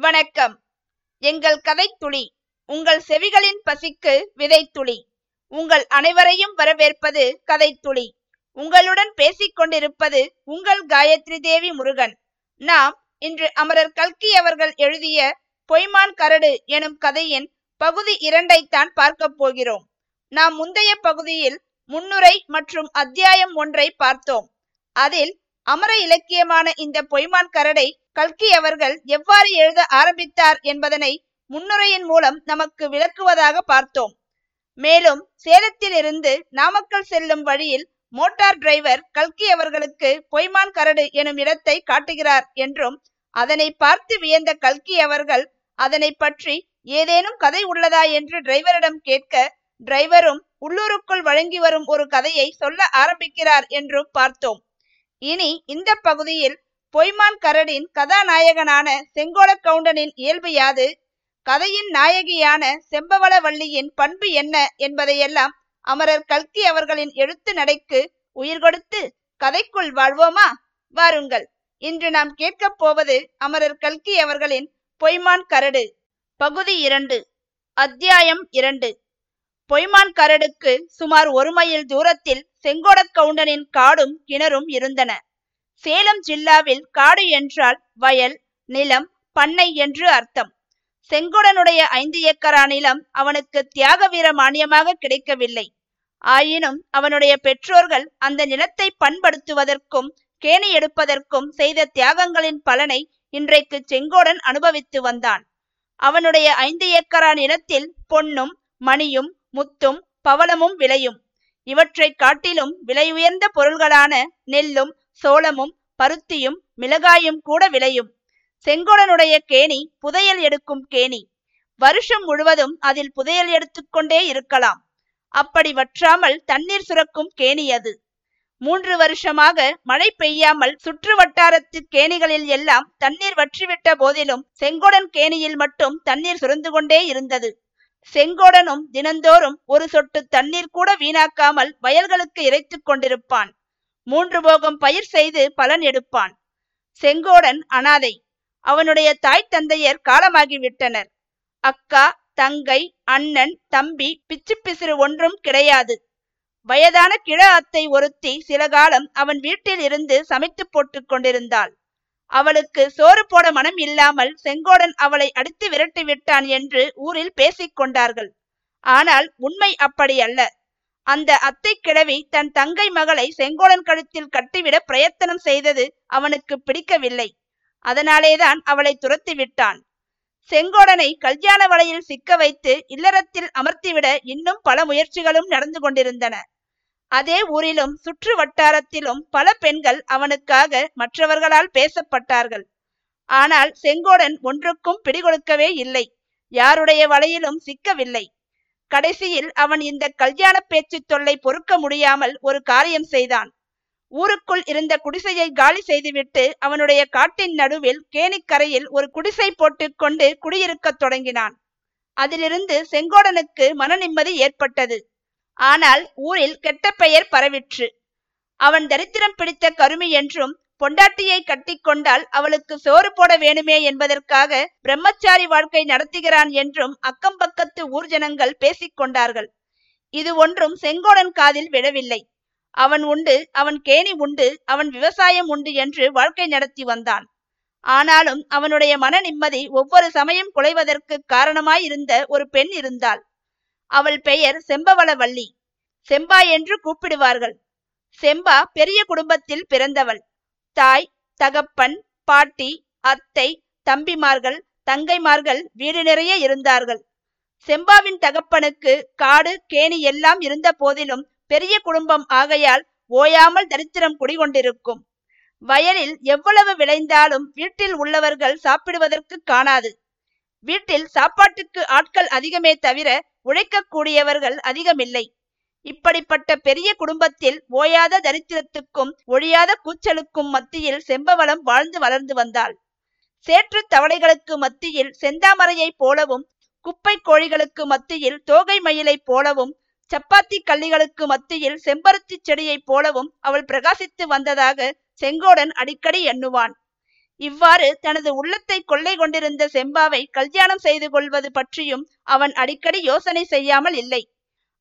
வணக்கம். எங்கள் கதைத்துளி உங்கள் செவிகளின் பசிக்கு விதைத்துளி உங்கள் அனைவரையும் வரவேற்பது கதைத்துளி உங்களுடன் பேசிக் கொண்டிருப்பது உங்கள் காயத்ரி தேவி முருகன். நாம் இன்று அமரர் கல்கி அவர்கள் எழுதிய பொய்மான் கரடு எனும் கதையின் பகுதி இரண்டைத்தான் பார்க்கப் போகிறோம். நாம் முந்தைய பகுதியில் முன்னுரை மற்றும் அத்தியாயம் ஒன்றை பார்த்தோம். அதில் அமர இலக்கியமான இந்த பொய்மான் கரடை கல்கி அவர்கள் எவ்வாறு எழுத ஆரம்பித்தார் என்பதனை முன்னுரையின் மூலம் நமக்கு விளக்குவதாக பார்த்தோம். மேலும் சேலத்தில் இருந்து நாமக்கல் செல்லும் வழியில் மோட்டார் டிரைவர் கல்கி அவர்களுக்கு பொய்மான் கரடு எனும் இடத்தை காட்டுகிறார் என்றும் அதனை பார்த்து வியந்த கல்கி அவர்கள் அதனை பற்றி ஏதேனும் கதை உள்ளதா? என்று டிரைவரிடம் கேட்க டிரைவரும் உள்ளூருக்குள் வழங்கி வரும் ஒரு கதையை சொல்ல ஆரம்பிக்கிறார் என்றும் பார்த்தோம். இனி இந்த பகுதியில் பொய்மான் கரடின் கதாநாயகனான செங்கோல கவுண்டனின் இயல்பு யாது? கதையின் நாயகியான செம்பவளவள்ளியின் பண்பு என்ன என்பதையெல்லாம் அமரர் கல்கி அவர்களின் எழுத்து நடைக்கு உயிர் கொடுத்து கதைக்குள் வாழ்வோமா? வாருங்கள். இன்று நாம் கேட்கப் போவது அமரர் கல்கி அவர்களின் பொய்மான் கரடு. பகுதி இரண்டு. அத்தியாயம் இரண்டு. பொய்மான் கரடுக்கு சுமார் ஒரு மைல் தூரத்தில் செங்கோட கவுண்டனின் காடும் கிணறும் இருந்தன. சேலம் ஜில்லாவில் காடு என்றால் வயல் நிலம் பண்ணை என்று அர்த்தம். செங்கோடனுடைய ஐந்து ஏக்கரா நிலம் அவனுக்கு தியாக வீர மானியமாக கிடைக்கவில்லை. ஆயினும் அவனுடைய பெற்றோர்கள் அந்த நிலத்தை பண்படுத்துவதற்கும் கேணி எடுப்பதற்கும் செய்த தியாகங்களின் பலனை இன்றைக்கு செங்கோடன் அனுபவித்து வந்தான். அவனுடைய ஐந்து ஏக்கரா நிலத்தில் பொன்னும் மணியும் முத்தும் பவளமும் விளையும். இவற்றை காட்டிலும் விலை உயர்ந்த பொருள்களான நெல்லும் சோளமும் பருத்தியும் மிளகாயும் கூட விளையும். செங்கோடனுடைய கேணி புதையல் எடுக்கும் கேணி. வருஷம் முழுவதும் அதில் புதையல் எடுத்துக்கொண்டே இருக்கலாம். அப்படி வற்றாமல் தண்ணீர் சுரக்கும் கேணி அது. மூன்று வருஷமாக மழை பெய்யாமல் சுற்று வட்டாரத்து கேணிகளில் எல்லாம் தண்ணீர் வற்றிவிட்ட போதிலும் செங்கோடன் கேணியில் மட்டும் தண்ணீர் சுரந்து கொண்டே இருந்தது. செங்கோடனும் தினந்தோறும் ஒரு சொட்டு தண்ணீர் கூட வீணாக்காமல் வயல்களுக்கு இறைத்துக் கொண்டிருப்பான். மூன்று போகம் பயிர் செய்து பலன் எடுப்பான். செங்கோடன் அனாதை. அவனுடைய தாய் தந்தையர் காலமாகிவிட்டனர். அக்கா தங்கை அண்ணன் தம்பி பிச்சு பிசிறு ஒன்றும் கிடையாது. வயதான கிழ அத்தை ஒருத்தி சில காலம் அவன் வீட்டில் இருந்து சமைத்து போட்டு கொண்டிருந்தாள். அவளுக்கு சோறு போட மனம் இல்லாமல் செங்கோடன் அவளை அடித்து விரட்டி விட்டான் என்று ஊரில் பேசிக் கொண்டார்கள். ஆனால் உண்மை அப்படி அல்ல. அந்த அத்தை கிழவி தன் தங்கை மகளை செங்கோடன் கழுத்தில் கட்டிவிட பிரயத்தனம் செய்தது அவனுக்கு பிடிக்கவில்லை. அதனாலேதான் அவளை துரத்தி விட்டான். செங்கோடனை கல்யாண வலையில் சிக்க வைத்து இல்லறத்தில் அமர்த்திவிட இன்னும் பல முயற்சிகளும் நடந்து கொண்டிருந்தன. அதே ஊரிலும் சுற்று வட்டாரத்திலும் பல பெண்கள் அவனுக்காக மற்றவர்களால் பேசப்பட்டார்கள். ஆனால் செங்கோடன் ஒன்றுக்கும் பிடிகொடுக்கவே இல்லை. யாருடைய வலையிலும் சிக்கவில்லை. கடைசியில் அவன் இந்த கல்யாண பேச்சு தொல்லை பொறுக்க முடியாமல் ஒரு காரியம் செய்தான். ஊருக்குள் இருந்த குடிசையை காலி செய்துவிட்டு அவனுடைய காட்டின் நடுவில் கேணிக்கரையில் ஒரு குடிசை போட்டுக்கொண்டு குடியிருக்கத் தொடங்கினான். அதிலிருந்து செங்கோடனுக்கு மன நிம்மதி ஏற்பட்டது. ஆனால் ஊரில் கெட்ட பெயர் பரவிற்று. அவன் தரித்திரம் பிடித்த கருமி என்றும் பொண்டாட்டியை கட்டி கொண்டால் அவளுக்கு சோறு போட வேணுமே என்பதற்காக பிரம்மச்சாரி வாழ்க்கை நடத்துகிறான் என்றும் அக்கம் பக்கத்து ஊர் ஜனங்கள் பேசிக்கொண்டார்கள் இது ஒன்றும் செங்கோடன் காதில் விழவில்லை. அவன் உண்டு அவன் கேணி உண்டு அவன் விவசாயம் உண்டு என்று வாழ்க்கை நடத்தி வந்தான். ஆனாலும் அவனுடைய மன நிம்மதி ஒவ்வொரு சமயம் குலைவதற்கு காரணமாயிருந்த ஒரு பெண் இருந்தாள். அவள் பெயர் செம்பவளவள்ளி செம்பா என்று கூப்பிடுவார்கள். செம்பா பெரிய குடும்பத்தில் பிறந்தவள். தாய் தகப்பன் பாட்டி அத்தை தம்பிமார்கள் தங்கைமார்கள் வீடு நிறைய இருந்தார்கள். செம்பாவின் தகப்பனுக்கு காடு கேணி எல்லாம் இருந்த போதிலும் பெரிய குடும்பம் ஆகையால் ஓயாமல் தரித்திரம் குடிகொண்டிருக்கும். வயலில் எவ்வளவு விளைந்தாலும் வீட்டில் உள்ளவர்கள் சாப்பிடுவதற்கு காணாது. வீட்டில் சாப்பாட்டுக்கு ஆட்கள் அதிகமே தவிர உழைக்கக்கூடியவர்கள் அதிகமில்லை. இப்படிப்பட்ட பெரிய குடும்பத்தில் ஓயாத தரித்திரத்துக்கும் ஒழியாத கூச்சலுக்கும் மத்தியில் செம்பவளம் வாழ்ந்து வளர்ந்து வந்தாள். சேற்று தவளைகளுக்கு மத்தியில் செந்தாமரையைப் போலவும் குப்பை கோழிகளுக்கு மத்தியில் தோகை மயிலைப் போலவும் சப்பாத்தி கள்ளிகளுக்கு மத்தியில் செம்பருத்தி செடியைப் போலவும் அவள் பிரகாசித்து வந்ததாக செங்கோடன் அடிக்கடி எண்ணுவான். இவ்வாறு தனது உள்ளத்தை கொள்ளை கொண்டிருந்த செம்பாவை கல்யாணம் செய்து கொள்வது பற்றியும் அவன் அடிக்கடி யோசனை செய்யாமல் இல்லை.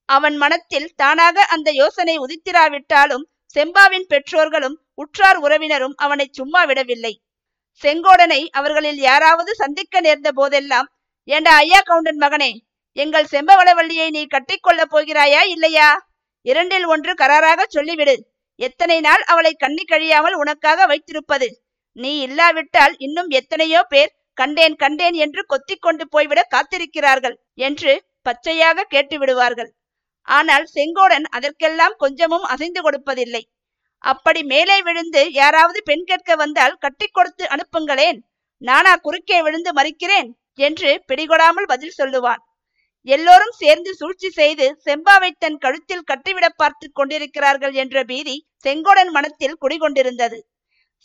அவன் மனத்தில் தானாக அந்த யோசனை உதித்திராவிட்டாலும் செம்பாவின் பெற்றோர்களும் உற்றார் உறவினரும் அவனை சும்மா விடவில்லை. செங்கோடனை அவர்களில் யாராவது சந்திக்க நேர்ந்த போதெல்லாம் ஏண்டா ஐயா கவுண்டன் மகனே எங்கள் செம்பவளவள்ளியை நீ கட்டிக்கொள்ளப் போகிறாயா இல்லையா? இரண்டில் ஒன்று கராராக சொல்லிவிடு. எத்தனை நாள் அவளை கண்ணி கழியாமல் உனக்காக வைத்திருப்பது? நீ இல்லாவிட்டால் இன்னும் எத்தனையோ பேர் கண்டேன் கண்டேன் என்று கொத்திக் கொண்டு போய்விட காத்திருக்கிறார்கள் என்று பச்சையாக கேட்டு விடுவார்கள் ஆனால் செங்கோடன் அதற்கெல்லாம் கொஞ்சமும் அசைந்து கொடுப்பதில்லை. அப்படி மேலே விழுந்து யாராவது பெண் கேட்க வந்தால் கட்டி கொடுத்து அனுப்புங்களேன். நானா குறுக்கே விழுந்து மறிக்கிறேன் என்று பிடிகொடாமல் பதில் சொல்லுவான். எல்லோரும் சேர்ந்து சூழ்ச்சி செய்து செம்பாவை தன் கழுத்தில் கட்டிவிட பார்த்து கொண்டிருக்கிறார்கள் என்ற பீதி செங்கோடன் மனத்தில் குடிகொண்டிருந்தது.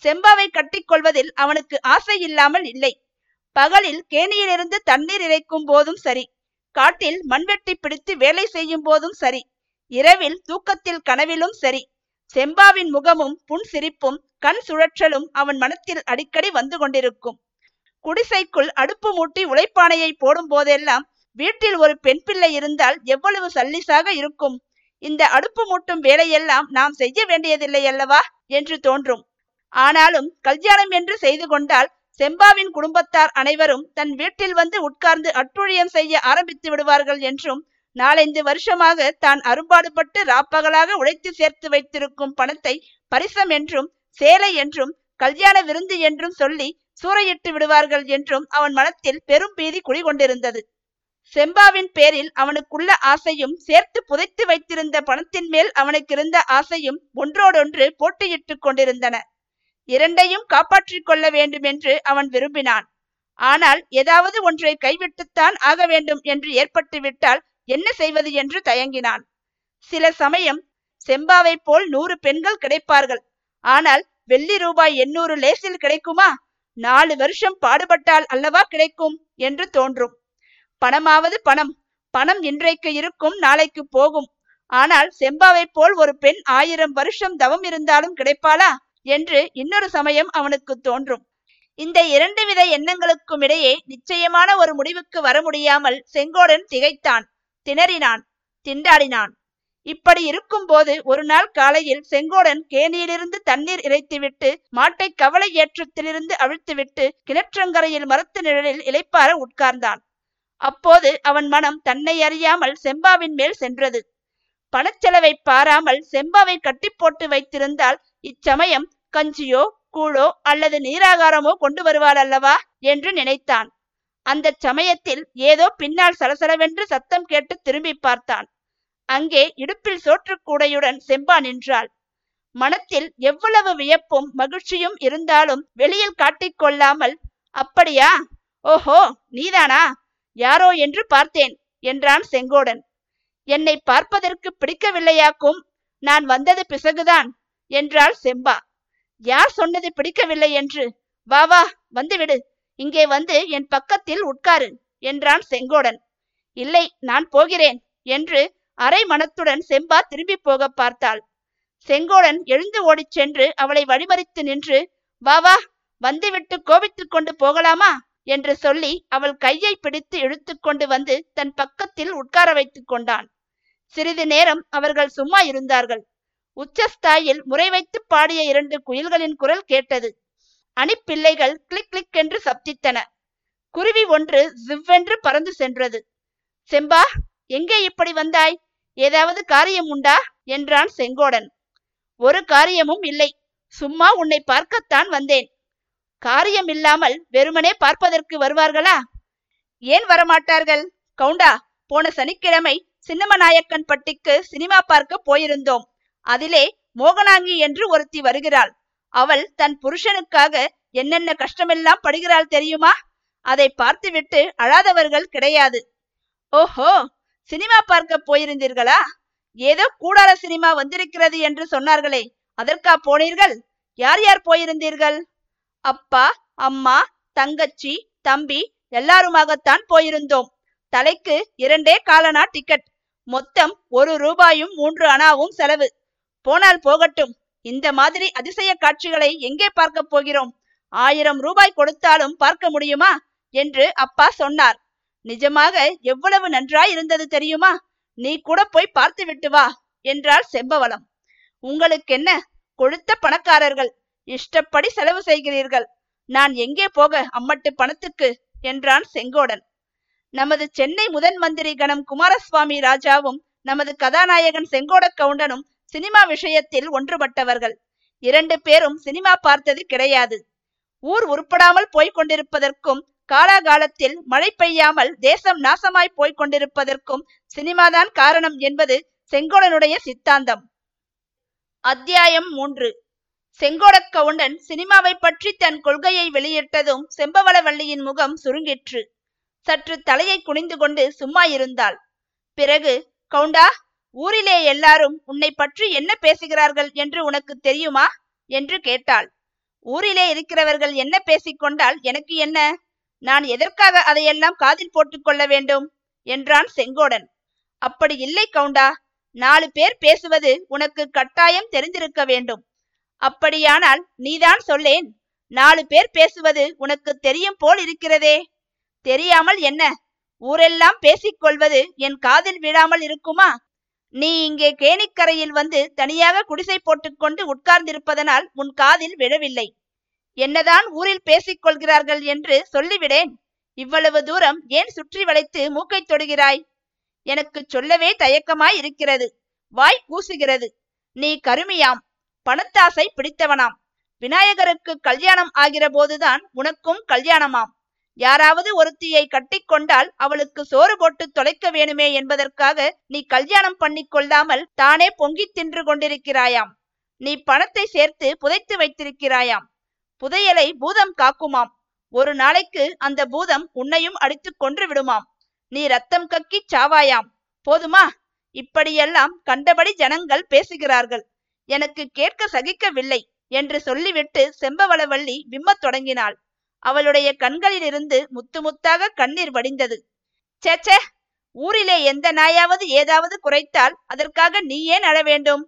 செம்பாவை கட்டிக்கொள்வதில் அவனுக்கு ஆசை இல்லாமல் இல்லை. பகலில் கேணியிலிருந்து தண்ணீர் இறைக்கும் போதும் சரி. காட்டில் மண்வெட்டி பிடித்து வேலை செய்யும் போதும் சரி. இரவில் தூக்கத்தில் கனவிலும் சரி. செம்பாவின் முகமும் புன் சிரிப்பும் கண் சுழற்றலும் அவன் மனத்தில் அடிக்கடி வந்து கொண்டிருக்கும். குடிசைக்குள் அடுப்பு மூட்டி உழைப்பானையை போடும் போதெல்லாம் வீட்டில் ஒரு பெண் பிள்ளை இருந்தால் எவ்வளவு சல்லிசாக இருக்கும். இந்த அடுப்பு மூட்டும் வேலையெல்லாம் நாம் செய்ய வேண்டியதில்லை அல்லவா? என்று தோன்றும். ஆனாலும் கல்யாணம் என்று செய்து கொண்டால் செம்பாவின் குடும்பத்தார் அனைவரும் தன் வீட்டில் வந்து உட்கார்ந்து அட்டுழியம் செய்ய ஆரம்பித்து விடுவார்கள் என்றும் நாலைந்து வருஷமாக தான் அரும்பாடுபட்டு ராப்பகலாக உழைத்து சேர்த்து வைத்திருக்கும் பணத்தை பரிசம் என்றும் சேலை என்றும் கல்யாண விருந்து என்றும் சொல்லி சூறையிட்டு விடுவார்கள் என்றும் அவன் மனத்தில் பெரும் பீதி குடிகொண்டிருந்தது. செம்பாவின் பேரில் அவனுக்குள்ள ஆசையும் சேர்த்து புதைத்து வைத்திருந்த பணத்தின் மேல் அவனுக்கு இருந்த ஆசையும் ஒன்றோடொன்று போட்டியிட்டுக் கொண்டிருந்தன. இரண்டையும் காப்பாற்றிக் கொள்ள வேண்டும் என்று அவன் விரும்பினான். ஆனால் ஏதாவது ஒன்றை கைவிட்டுத்தான் ஆக வேண்டும் என்று ஏற்பட்டு விட்டால் என்ன செய்வது என்று தயங்கினான். சில சமயம் செம்பாவை போல் நூறு பெண்கள் கிடைப்பார்கள். ஆனால் வெள்ளி ரூபாய் எண்ணூறு லேசில் கிடைக்குமா? நாலு வருஷம் பாடுபட்டால் அல்லவா கிடைக்கும் என்று தோன்றும். பணமாவது பணம் பணம் இன்றைக்கு இருக்கும் நாளைக்கு போகும். ஆனால் செம்பாவை போல் ஒரு பெண் ஆயிரம் வருஷம் தவம் இருந்தாலும் கிடைப்பாளா? என்று இன்னொரு சமயம் அவனுக்கு தோன்றும். இந்த இரண்டு வித எண்ணங்களுக்கும் இடையே நிச்சயமான ஒரு முடிவுக்கு வர முடியாமல் செங்கோடன் திகைத்தான் திணறினான் திண்டாடினான். இப்படி இருக்கும் போது ஒரு நாள் காலையில் செங்கோடன் கேணியிலிருந்து தண்ணீர் இறைத்துவிட்டு மாட்டை கவலை ஏற்றத்திலிருந்து அவிழ்த்துவிட்டு கிணற்றங்கரையில் மரத்து நிழலில் இளைப்பார உட்கார்ந்தான். அப்போது அவன் மனம் தன்னை அறியாமல் செம்பாவின் மேல் சென்றது. பணச்செலவை பாராமல் செம்பாவை கட்டி போட்டு வைத்திருந்தால் இச்சமயம் கஞ்சியோ கூழோ அல்லது நீராகாரமோ கொண்டு வருவாள் அல்லவா என்று நினைத்தான். அந்த சமயத்தில் ஏதோ பின்னால் சலசலவென்று சத்தம் கேட்டு திரும்பி பார்த்தான். அங்கே இடுப்பில் சோற்றுக்கூடையுடன் செம்பா நின்றாள். மனத்தில் எவ்வளவு வியப்பும் மகிழ்ச்சியும் இருந்தாலும் வெளியில் காட்டிக்கொள்ளாமல் அப்படியா? ஓஹோ நீதானா? யாரோ என்று பார்த்தேன் என்றான் செங்கோடன். என்னை பார்ப்பதற்கு பிடிக்கவில்லையாக்கும் நான் வந்தது பிசகுதான் என்றாள் செம்பா. யார் சொன்னது பிடிக்கவில்லை என்று? வா வா வந்துவிடு இங்கே வந்து என் பக்கத்தில் உட்காரு என்றான் செங்கோடன். இல்லை நான் போகிறேன் என்று அரை மனத்துடன் செம்பா திரும்பி போக பார்த்தாள். செங்கோடன் எழுந்து ஓடிச் சென்று அவளை வழிமறித்து நின்று வா வா வந்துவிட்டு கோபித்துக் கொண்டு போகலாமா? என்று சொல்லி அவள் கையை பிடித்து இழுத்து கொண்டு வந்து தன் பக்கத்தில் உட்கார வைத்துக் கொண்டான். சிறிது நேரம் அவர்கள் சும்மா இருந்தார்கள். உச்சஸ்தாயில் முறை வைத்து பாடிய இரண்டு குயில்களின் குரல் கேட்டது. அணிப்பிள்ளைகள் கிளிக் கிளிக் என்று சப்தித்தன. குருவி ஒன்று ஜிவ்வென்று பறந்து சென்றது. செம்பா எங்கே இப்படி வந்தாய்? ஏதாவது காரியம் உண்டா? என்றான் செங்கோடன். ஒரு காரியமும் இல்லை. சும்மா உன்னை பார்க்கத்தான் வந்தேன். காரியம் இல்லாமல் வெறுமனே பார்ப்பதற்கு வருவார்களா? ஏன் வரமாட்டார்கள்? கவுண்டா போன சனிக்கிழமை சின்னமநாயக்கன் பட்டிக்கு சினிமா பார்க்க போயிருந்தோம். அதிலே மோகனாங்கி என்று ஒருத்தி வருகிறாள். அவள் தன் புருஷனுக்காக என்னென்ன கஷ்டமெல்லாம் படுகிறாள் தெரியுமா? அதை பார்த்துவிட்டு அழாதவர்கள் கிடையாது. ஓஹோ சினிமா பார்க்க போயிருந்தீர்களா? ஏதோ கூடார சினிமா வந்திருக்கிறது என்று சொன்னார்களே அதற்கா போனீர்கள்? யார் யார் போயிருந்தீர்கள்? அப்பா அம்மா தங்கச்சி தம்பி எல்லாருமாகத்தான் போயிருந்தோம். தலைக்கு இரண்டே காலனா டிக்கெட் மொத்தம் ஒரு ரூபாயும் மூன்று அணாவும் செலவு. போனால் போகட்டும். இந்த மாதிரி அதிசய காட்சிகளை எங்கே பார்க்க போகிறோம்? ஆயிரம் ரூபாய் கொடுத்தாலும் பார்க்க முடியுமா? என்று அப்பா சொன்னார். நிஜமாக எவ்வளவு நன்றாய் இருந்தது தெரியுமா? நீ கூட போய் பார்த்து விட்டு வா என்றாள் செம்பவளம். உங்களுக்கென்ன? கொழுத்த பணக்காரர்கள். இஷ்டப்படி செலவு செய்கிறீர்கள். நான் எங்கே போக அம்மட்டு பணத்துக்கு? என்றான் செங்கோடன். நமது சென்னை முதன் மந்திரி கணம் குமாரசுவாமி ராஜாவும் நமது கதாநாயகன் செங்கோட கவுண்டனும் சினிமா விஷயத்தில் ஒன்றுபட்டவர்கள். இரண்டு பேரும் சினிமா பார்த்தது கிடையாது. ஊர் உருப்படாமல் போய்க் கொண்டிருப்பதற்கும் காலாகாலத்தில் மழை பெய்யாமல் தேசம் நாசமாய் போய்க் கொண்டிருப்பதற்கும் சினிமாதான் காரணம் என்பது செங்கோடனுடைய சித்தாந்தம். அத்தியாயம் மூன்று. செங்கோடக் கவுண்டன் சினிமாவை பற்றி தன் கொள்கையை வெளியிட்டதும் செம்பவளவள்ளியின் முகம் சுருங்கிற்று. சற்று தலையை குனிந்து கொண்டு சும்மா இருந்தாள். பிறகு கவுண்டா ஊரிலே எல்லாரும் உன்னை பற்றி என்ன பேசுகிறார்கள் என்று உனக்கு தெரியுமா? என்று கேட்டாள். ஊரிலே இருக்கிறவர்கள் என்ன பேசிக்கொண்டால் எனக்கு என்ன? நான் எதற்காக அதையெல்லாம் காதில் போட்டுக்கொள்ள வேண்டும்? என்றான் செங்கோடன். அப்படி இல்லை கவுண்டா. நாலு பேர் பேசுவது உனக்கு கட்டாயம் தெரிந்திருக்க வேண்டும். அப்படியானால் நீதான் சொல்லேன். நாலு பேர் பேசுவது உனக்கு தெரியும் போல் இருக்கிறதே. தெரியாமல் என்ன? ஊரெல்லாம் பேசிக்கொள்வது என் காதில் விழாமல் இருக்குமா? நீ இங்கே கேணிக்கரையில் வந்து தனியாக குடிசை போட்டுக்கொண்டு உட்கார்ந்திருப்பதனால் உன் காதில் விழவில்லை. என்னதான் ஊரில் பேசிக்கொள்கிறார்கள் என்று சொல்லிவிடேன். இவ்வளவு தூரம் ஏன் சுற்றி வளைத்து மூக்கை தொடுகிறாய்? எனக்கு சொல்லவே தயக்கமாய் இருக்கிறது வாய் கூசுகிறது. நீ கருமியாம். பணத்தாசை பிடித்தவனாம். விநாயகருக்கு கல்யாணம் ஆகிற போதுதான் உனக்கும் கல்யாணமாம். யாராவது ஒருத்தியை கட்டிக்கொண்டால் அவளுக்கு சோறு போட்டு தொலைக்க வேணுமே என்பதற்காக நீ கல்யாணம் பண்ணி கொள்ளாமல் தானே பொங்கி தின்று கொண்டிருக்கிறாயாம். நீ பணத்தை சேர்த்து புதைத்து வைத்திருக்கிறாயாம். புதையலை பூதம் காக்குமாம். ஒரு நாளைக்கு அந்த பூதம் உன்னையும் அடித்து கொன்று விடுமாம். நீ ரத்தம் கக்கி சாவாயாம். போதுமா? இப்படியெல்லாம் கண்டபடி ஜனங்கள் பேசுகிறார்கள். எனக்கு கேட்க சகிக்கவில்லை என்று சொல்லிவிட்டு செம்பவளவள்ளி விம்மத் தொடங்கினாள். அவளுடைய கண்களிலிருந்து முத்து முத்தாக கண்ணீர் வடிந்தது. சேச்சே ஊரிலே எந்த நாயாவது ஏதாவது குறைத்தால் அதற்காக நீ ஏன் அழ வேண்டும்?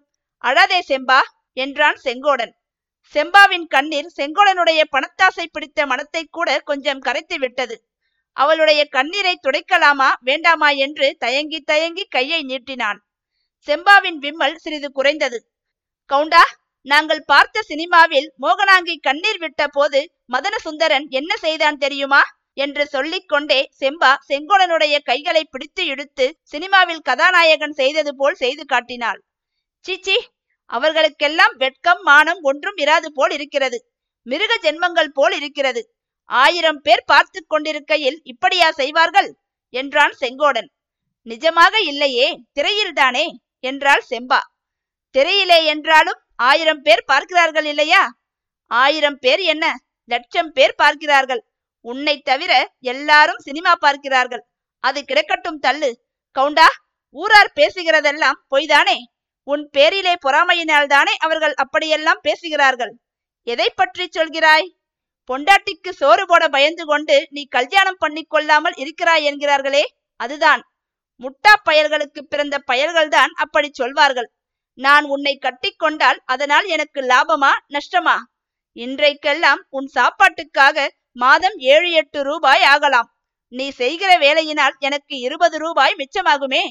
அழாதே செம்பா என்றான் செங்கோடன். செம்பாவின் கண்ணீர் செங்கோடனுடைய பணத்தாசை பிடித்த மனத்தை கூட கொஞ்சம் கரைத்து விட்டது. அவளுடைய கண்ணீரை துடைக்கலாமா வேண்டாமா என்று தயங்கி தயங்கி கையை நீட்டினான். செம்பாவின் விம்மல் சிறிது குறைந்தது. கவுண்டா நாங்கள் பார்த்த சினிமாவில் மோகனாங்கி கண்ணீர் விட்ட போது மதன சுந்தரன் என்ன செய்தான் தெரியுமா? என்று சொல்லிக்கொண்டே செம்பா செங்கோடனுடைய கைகளை பிடித்து இழுத்து சினிமாவில் கதாநாயகன் செய்தது போல் செய்து காட்டினாள். சீச்சி அவர்களுக்கெல்லாம் வெட்கம் மானம் ஒன்றும் இராது போல் இருக்கிறது. மிருக ஜென்மங்கள் போல் இருக்கிறது. ஆயிரம் பேர் பார்த்து கொண்டிருக்கையில் இப்படியா செய்வார்கள்? என்றான் செங்கோடன் நிஜமாக இல்லையே திரையில்தானே? என்றாள் செம்பா. திரையிலே என்றாலும் ஆயிரம் பேர் பார்க்கிறார்கள் இல்லையா? ஆயிரம் பேர் என்ன? லட்சம் பேர் பார்க்கிறார்கள். உன்னை தவிர எல்லாரும் சினிமா பார்க்கிறார்கள். அது கிடைக்கட்டும் தள்ளு. கவுண்டா ஊரார் பேசுகிறதெல்லாம் பொய்தானே? உன் பேரிலே பொறாமையினால்தானே அவர்கள் அப்படியெல்லாம் பேசுகிறார்கள். எதை பற்றி சொல்கிறாய்? பொண்டாட்டிக்கு சோறு போட பயந்து கொண்டு நீ கல்யாணம் பண்ணி கொள்ளாமல் இருக்கிறாய் என்கிறார்களே அதுதான். முட்டா பயல்களுக்கு பிறந்த பயல்கள்தான் அப்படி சொல்வார்கள். நான் உன்னை கட்டிக்கொண்டால் அதனால் எனக்கு லாபமா நஷ்டமா? இன்றைக்கெல்லாம் உன் சாப்பாட்டுக்காக மாதம் ஏழு எட்டு ரூபாய் ஆகலாம். நீ செய்கிற வேலையினால் எனக்கு இருபது ரூபாய் மிச்சமாகுமே.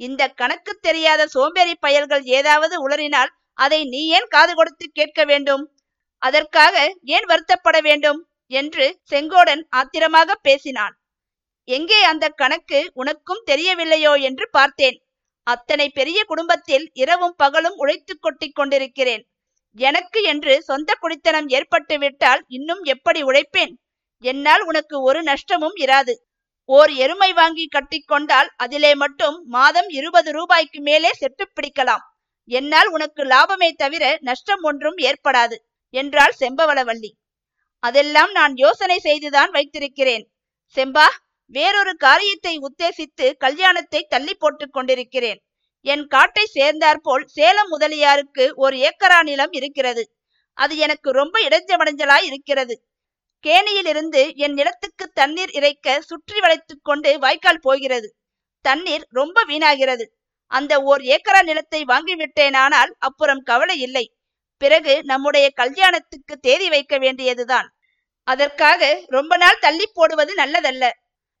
இந்த கணக்கு தெரியாத சோம்பேறி பயல்கள் ஏதாவது உளறினால் அதை நீ ஏன் காது கொடுத்து கேட்க வேண்டும்? அதற்காக ஏன் வருத்தப்பட வேண்டும்? என்று செங்கோடன் ஆத்திரமாக பேசினான். எங்கே அந்த கணக்கு உனக்கும் தெரியவில்லையோ என்று பார்த்தேன். அத்தனை பெரிய குடும்பத்தில் இரவும் பகலும் உழைத்து கொட்டிக் கொண்டிருக்கிறேன். எனக்கு என்று சொந்த குடித்தனம் ஏற்பட்டு விட்டால் இன்னும் எப்படி உழைப்பேன்? என்னால் உனக்கு ஒரு நஷ்டமும் இராது. ஓர் எருமை வாங்கி கட்டிக்கொண்டால் அதிலே மட்டும் மாதம் இருபது ரூபாய்க்கு மேலே செட்டு பிடிக்கலாம். என்னால் உனக்கு லாபமே தவிர நஷ்டம் ஒன்றும் ஏற்படாது என்றாள் செம்பவளவல்லி. அதெல்லாம் நான் யோசனை செய்துதான் வைத்திருக்கிறேன். செம்பா வேறொரு காரியத்தை உத்தேசித்து கல்யாணத்தை தள்ளி போட்டுக் கொண்டிருக்கிறேன். என் காட்டை சேர்ந்தாற்போல் சேலம் முதலியாருக்கு ஒரு ஏக்கரா நிலம் இருக்கிறது. அது எனக்கு ரொம்ப இடைஞ்சமடைஞ்சலாய் இருக்கிறது. கேணியிலிருந்து என் நிலத்துக்கு தண்ணீர் இறைக்க சுற்றி வளைத்துக் கொண்டு வாய்க்கால் போகிறது. தண்ணீர் ரொம்ப வீணாகிறது. அந்த ஓர் ஏக்கரா நிலத்தை வாங்கிவிட்டேனானால் அப்புறம் கவலை இல்லை. பிறகு நம்முடைய கல்யாணத்துக்கு தேதி வைக்க வேண்டியதுதான். அதற்காக ரொம்ப நாள் தள்ளி போடுவது நல்லதல்ல.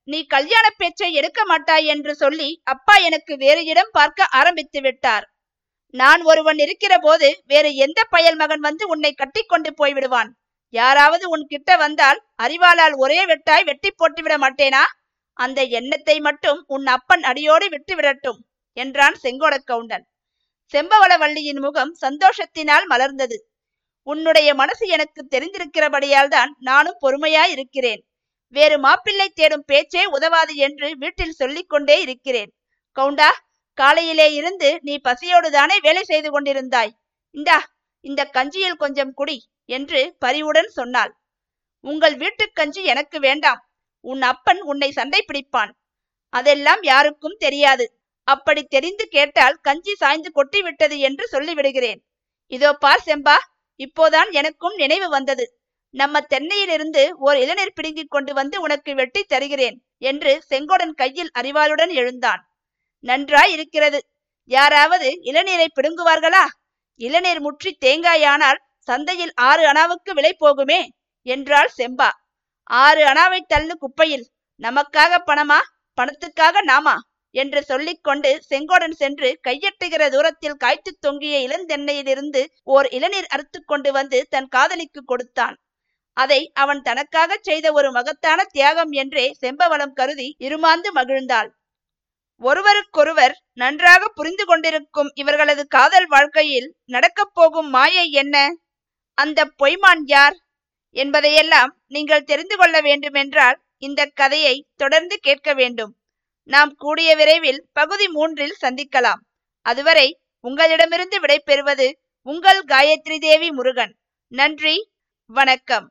நீ கல்யாண பேச்சை எடுக்க மாட்டாய் என்று சொல்லி அப்பா எனக்கு வேறு இடம் பார்க்க ஆரம்பித்து விட்டார். நான் ஒருவன் இருக்கிற போது வேறு எந்த பயல் மகன் வந்து உன்னை கட்டி கொண்டு போய்விடுவான் யாராவது உன் கிட்ட வந்தால் அறிவாளால் ஒரே வெட்டாய் வெட்டி போட்டு விட மாட்டேனா? அந்த எண்ணத்தை மட்டும் உன் அப்பன் அடியோடு விட்டு விடட்டும் என்றான் செங்கோட கவுண்டன். செம்பவளவள்ளியின் முகம் சந்தோஷத்தினால் மலர்ந்தது. உன்னுடைய மனசு எனக்கு தெரிந்திருக்கிறபடியால் தான் நானும் பொறுமையாய் இருக்கிறேன். வேறு மாப்பிள்ளை தேடும் பேச்சே உதவாது என்று வீட்டில் சொல்லிக் கொண்டே இருக்கிறேன். கவுண்டா காலையிலே இருந்து நீ பசியோடு தானே வேலை செய்து கொண்டிருந்தாய்? இந்தா இந்த கஞ்சியில் கொஞ்சம் குடி என்று பரிவுடன் சொன்னாள். உங்கள் வீட்டுக் கஞ்சி எனக்கு வேண்டாம். உன் அப்பன் உன்னை சண்டை பிடிப்பான். அதெல்லாம் யாருக்கும் தெரியாது. அப்படி தெரிந்து கேட்டால் கஞ்சி சாய்ந்து கொட்டி விட்டது என்று சொல்லிவிடுகிறேன். இதோ பார் செம்பா இப்போதான் எனக்கும் நினைவு வந்தது. நம்ம தென்னையிலிருந்து ஓர் இளநீர் பிடுங்கிக் கொண்டு வந்து உனக்கு வெட்டி தருகிறேன் என்று செங்கோடன் கையில் அறிவாளுடன் எழுந்தான். நன்றாய் இருக்கிறது யாராவது இளநீரை பிடுங்குவார்களா? இளநீர் முற்றி தேங்காயானால் சந்தையில் ஆறு அணாவுக்கு விலை போகுமே என்றாள் செம்பா. ஆறு அணாவை தள்ளு குப்பையில் நமக்காக பணமா? பணத்துக்காக நாமா? என்று சொல்லிக்கொண்டு செங்கோடன் சென்று கையெட்டுகிற தூரத்தில் காய்த்து தொங்கிய இளந்தென்னையிலிருந்து ஓர் இளநீர் அறுத்து கொண்டு வந்து தன் காதலிக்கு கொடுத்தான். அதை அவன் தனக்காக செய்த ஒரு மகத்தான தியாகம் என்றே செம்பவளம் கருதி இருமாந்து மகிழ்ந்தாள். ஒருவருக்கொருவர் நன்றாக புரிந்து கொண்டிருக்கும் இவர்களது காதல் வாழ்க்கையில் நடக்கப் போகும் மாயை என்ன? அந்த பொய்மான் யார்? என்பதையெல்லாம் நீங்கள் தெரிந்து கொள்ள வேண்டுமென்றால் இந்த கதையை தொடர்ந்து கேட்க வேண்டும். நாம் கூடிய விரைவில் பகுதி மூன்றில் சந்திக்கலாம். அதுவரை உங்களிடமிருந்து விடைபெறுவது உங்கள் காயத்ரி தேவி முருகன். நன்றி வணக்கம்.